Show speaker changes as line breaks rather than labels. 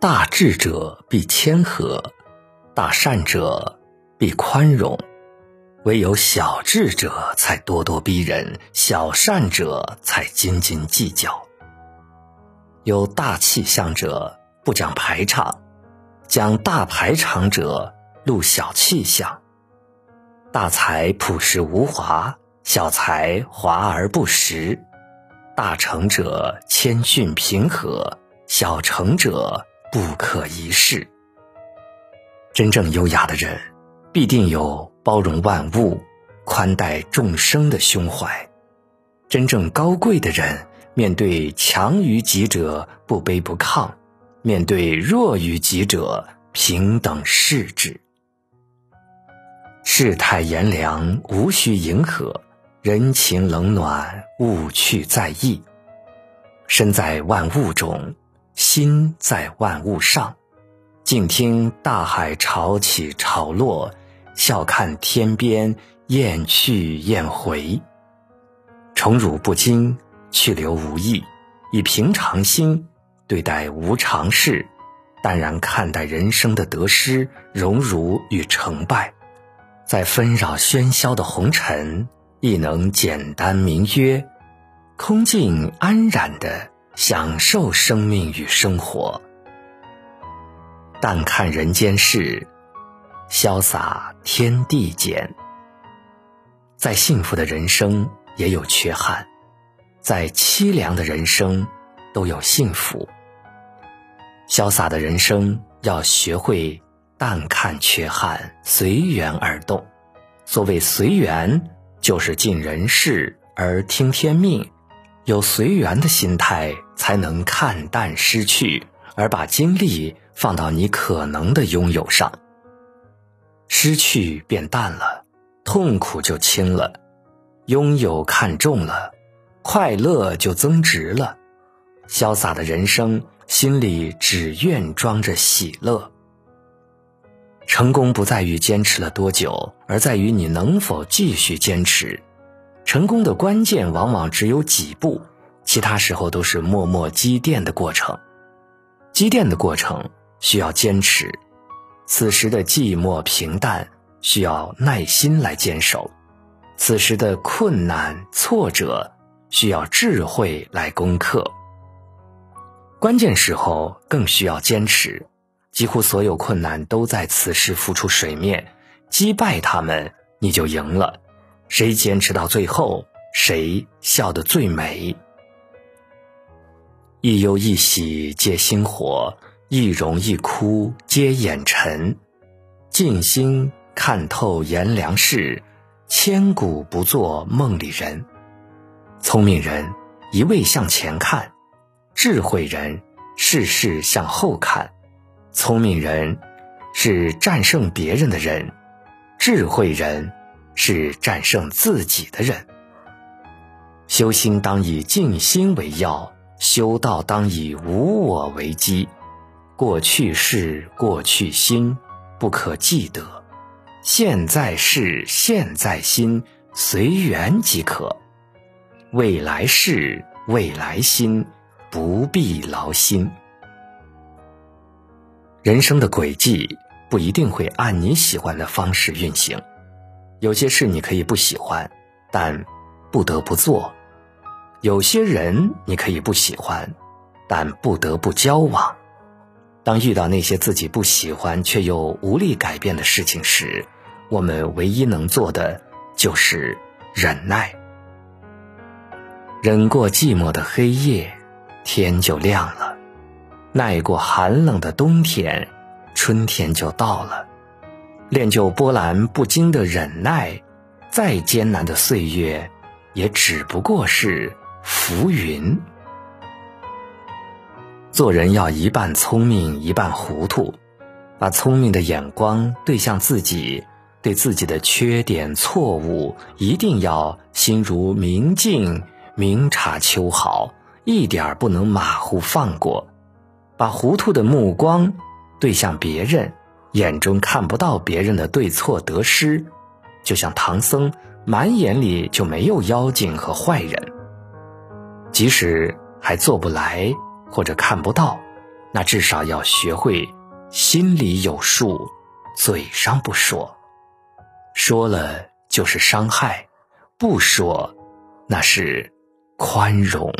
大智者必谦和，大善者必宽容，唯有小智者才咄咄逼人，小善者才斤斤计较。有大气象者不讲排场，讲大排场者露小气象。大才朴实无华，小才华而不实。大成者谦逊平和，小成者不可一世。真正优雅的人，必定有包容万物、宽待众生的胸怀。真正高贵的人，面对强于己者不卑不亢，面对弱于己者平等视之。世态炎凉，无需迎合。人情冷暖，勿去在意。身在万物中，心在万物上。静听大海潮起潮落，笑看天边雁去雁回。宠辱不惊，去留无意。以平常心对待无常事，淡然看待人生的得失、荣辱与成败，在纷扰喧嚣的红尘。亦能简单明约，空静安然的享受生命与生活。淡看人间事，潇洒天地间。再幸福的人生也有缺憾，再凄凉的人生都有幸福。潇洒的人生要学会淡看缺憾，随缘而动。所谓随缘。就是尽人事而听天命，有随缘的心态，才能看淡失去，而把精力放到你可能的拥有上。失去变淡了，痛苦就轻了；拥有看重了，快乐就增值了。潇洒的人生，心里只愿装着喜乐。成功不在于坚持了多久，而在于你能否继续坚持。成功的关键往往只有几步，其他时候都是默默积淀的过程。积淀的过程需要坚持，此时的寂寞平淡需要耐心来坚守，此时的困难挫折需要智慧来攻克。关键时候更需要坚持。几乎所有困难都在此时浮出水面，击败他们，你就赢了。谁坚持到最后，谁笑得最美。一忧一喜皆星火，一荣一枯皆眼尘。静心看透炎凉事，千古不做梦里人。聪明人一味向前看，智慧人事事向后看。聪明人是战胜别人的人，智慧人是战胜自己的人。修心当以静心为要，修道当以无我为基。过去事、过去心不可记得，现在事、现在心随缘即可。未来事、未来心不必劳心。人生的轨迹不一定会按你喜欢的方式运行，有些事你可以不喜欢，但不得不做；有些人你可以不喜欢，但不得不交往。当遇到那些自己不喜欢却又无力改变的事情时，我们唯一能做的就是忍耐。忍过寂寞的黑夜，天就亮了。耐过寒冷的冬天，春天就到了。练就波澜不惊的忍耐，再艰难的岁月，也只不过是浮云。做人要一半聪明，一半糊涂，把聪明的眼光对向自己，对自己的缺点错误，一定要心如明镜，明察秋毫，一点不能马虎放过。把糊涂的目光对向别人，眼中看不到别人的对错得失，就像唐僧满眼里就没有妖精和坏人。即使还做不来或者看不到，那至少要学会心里有数，嘴上不说。说了就是伤害，不说那是宽容。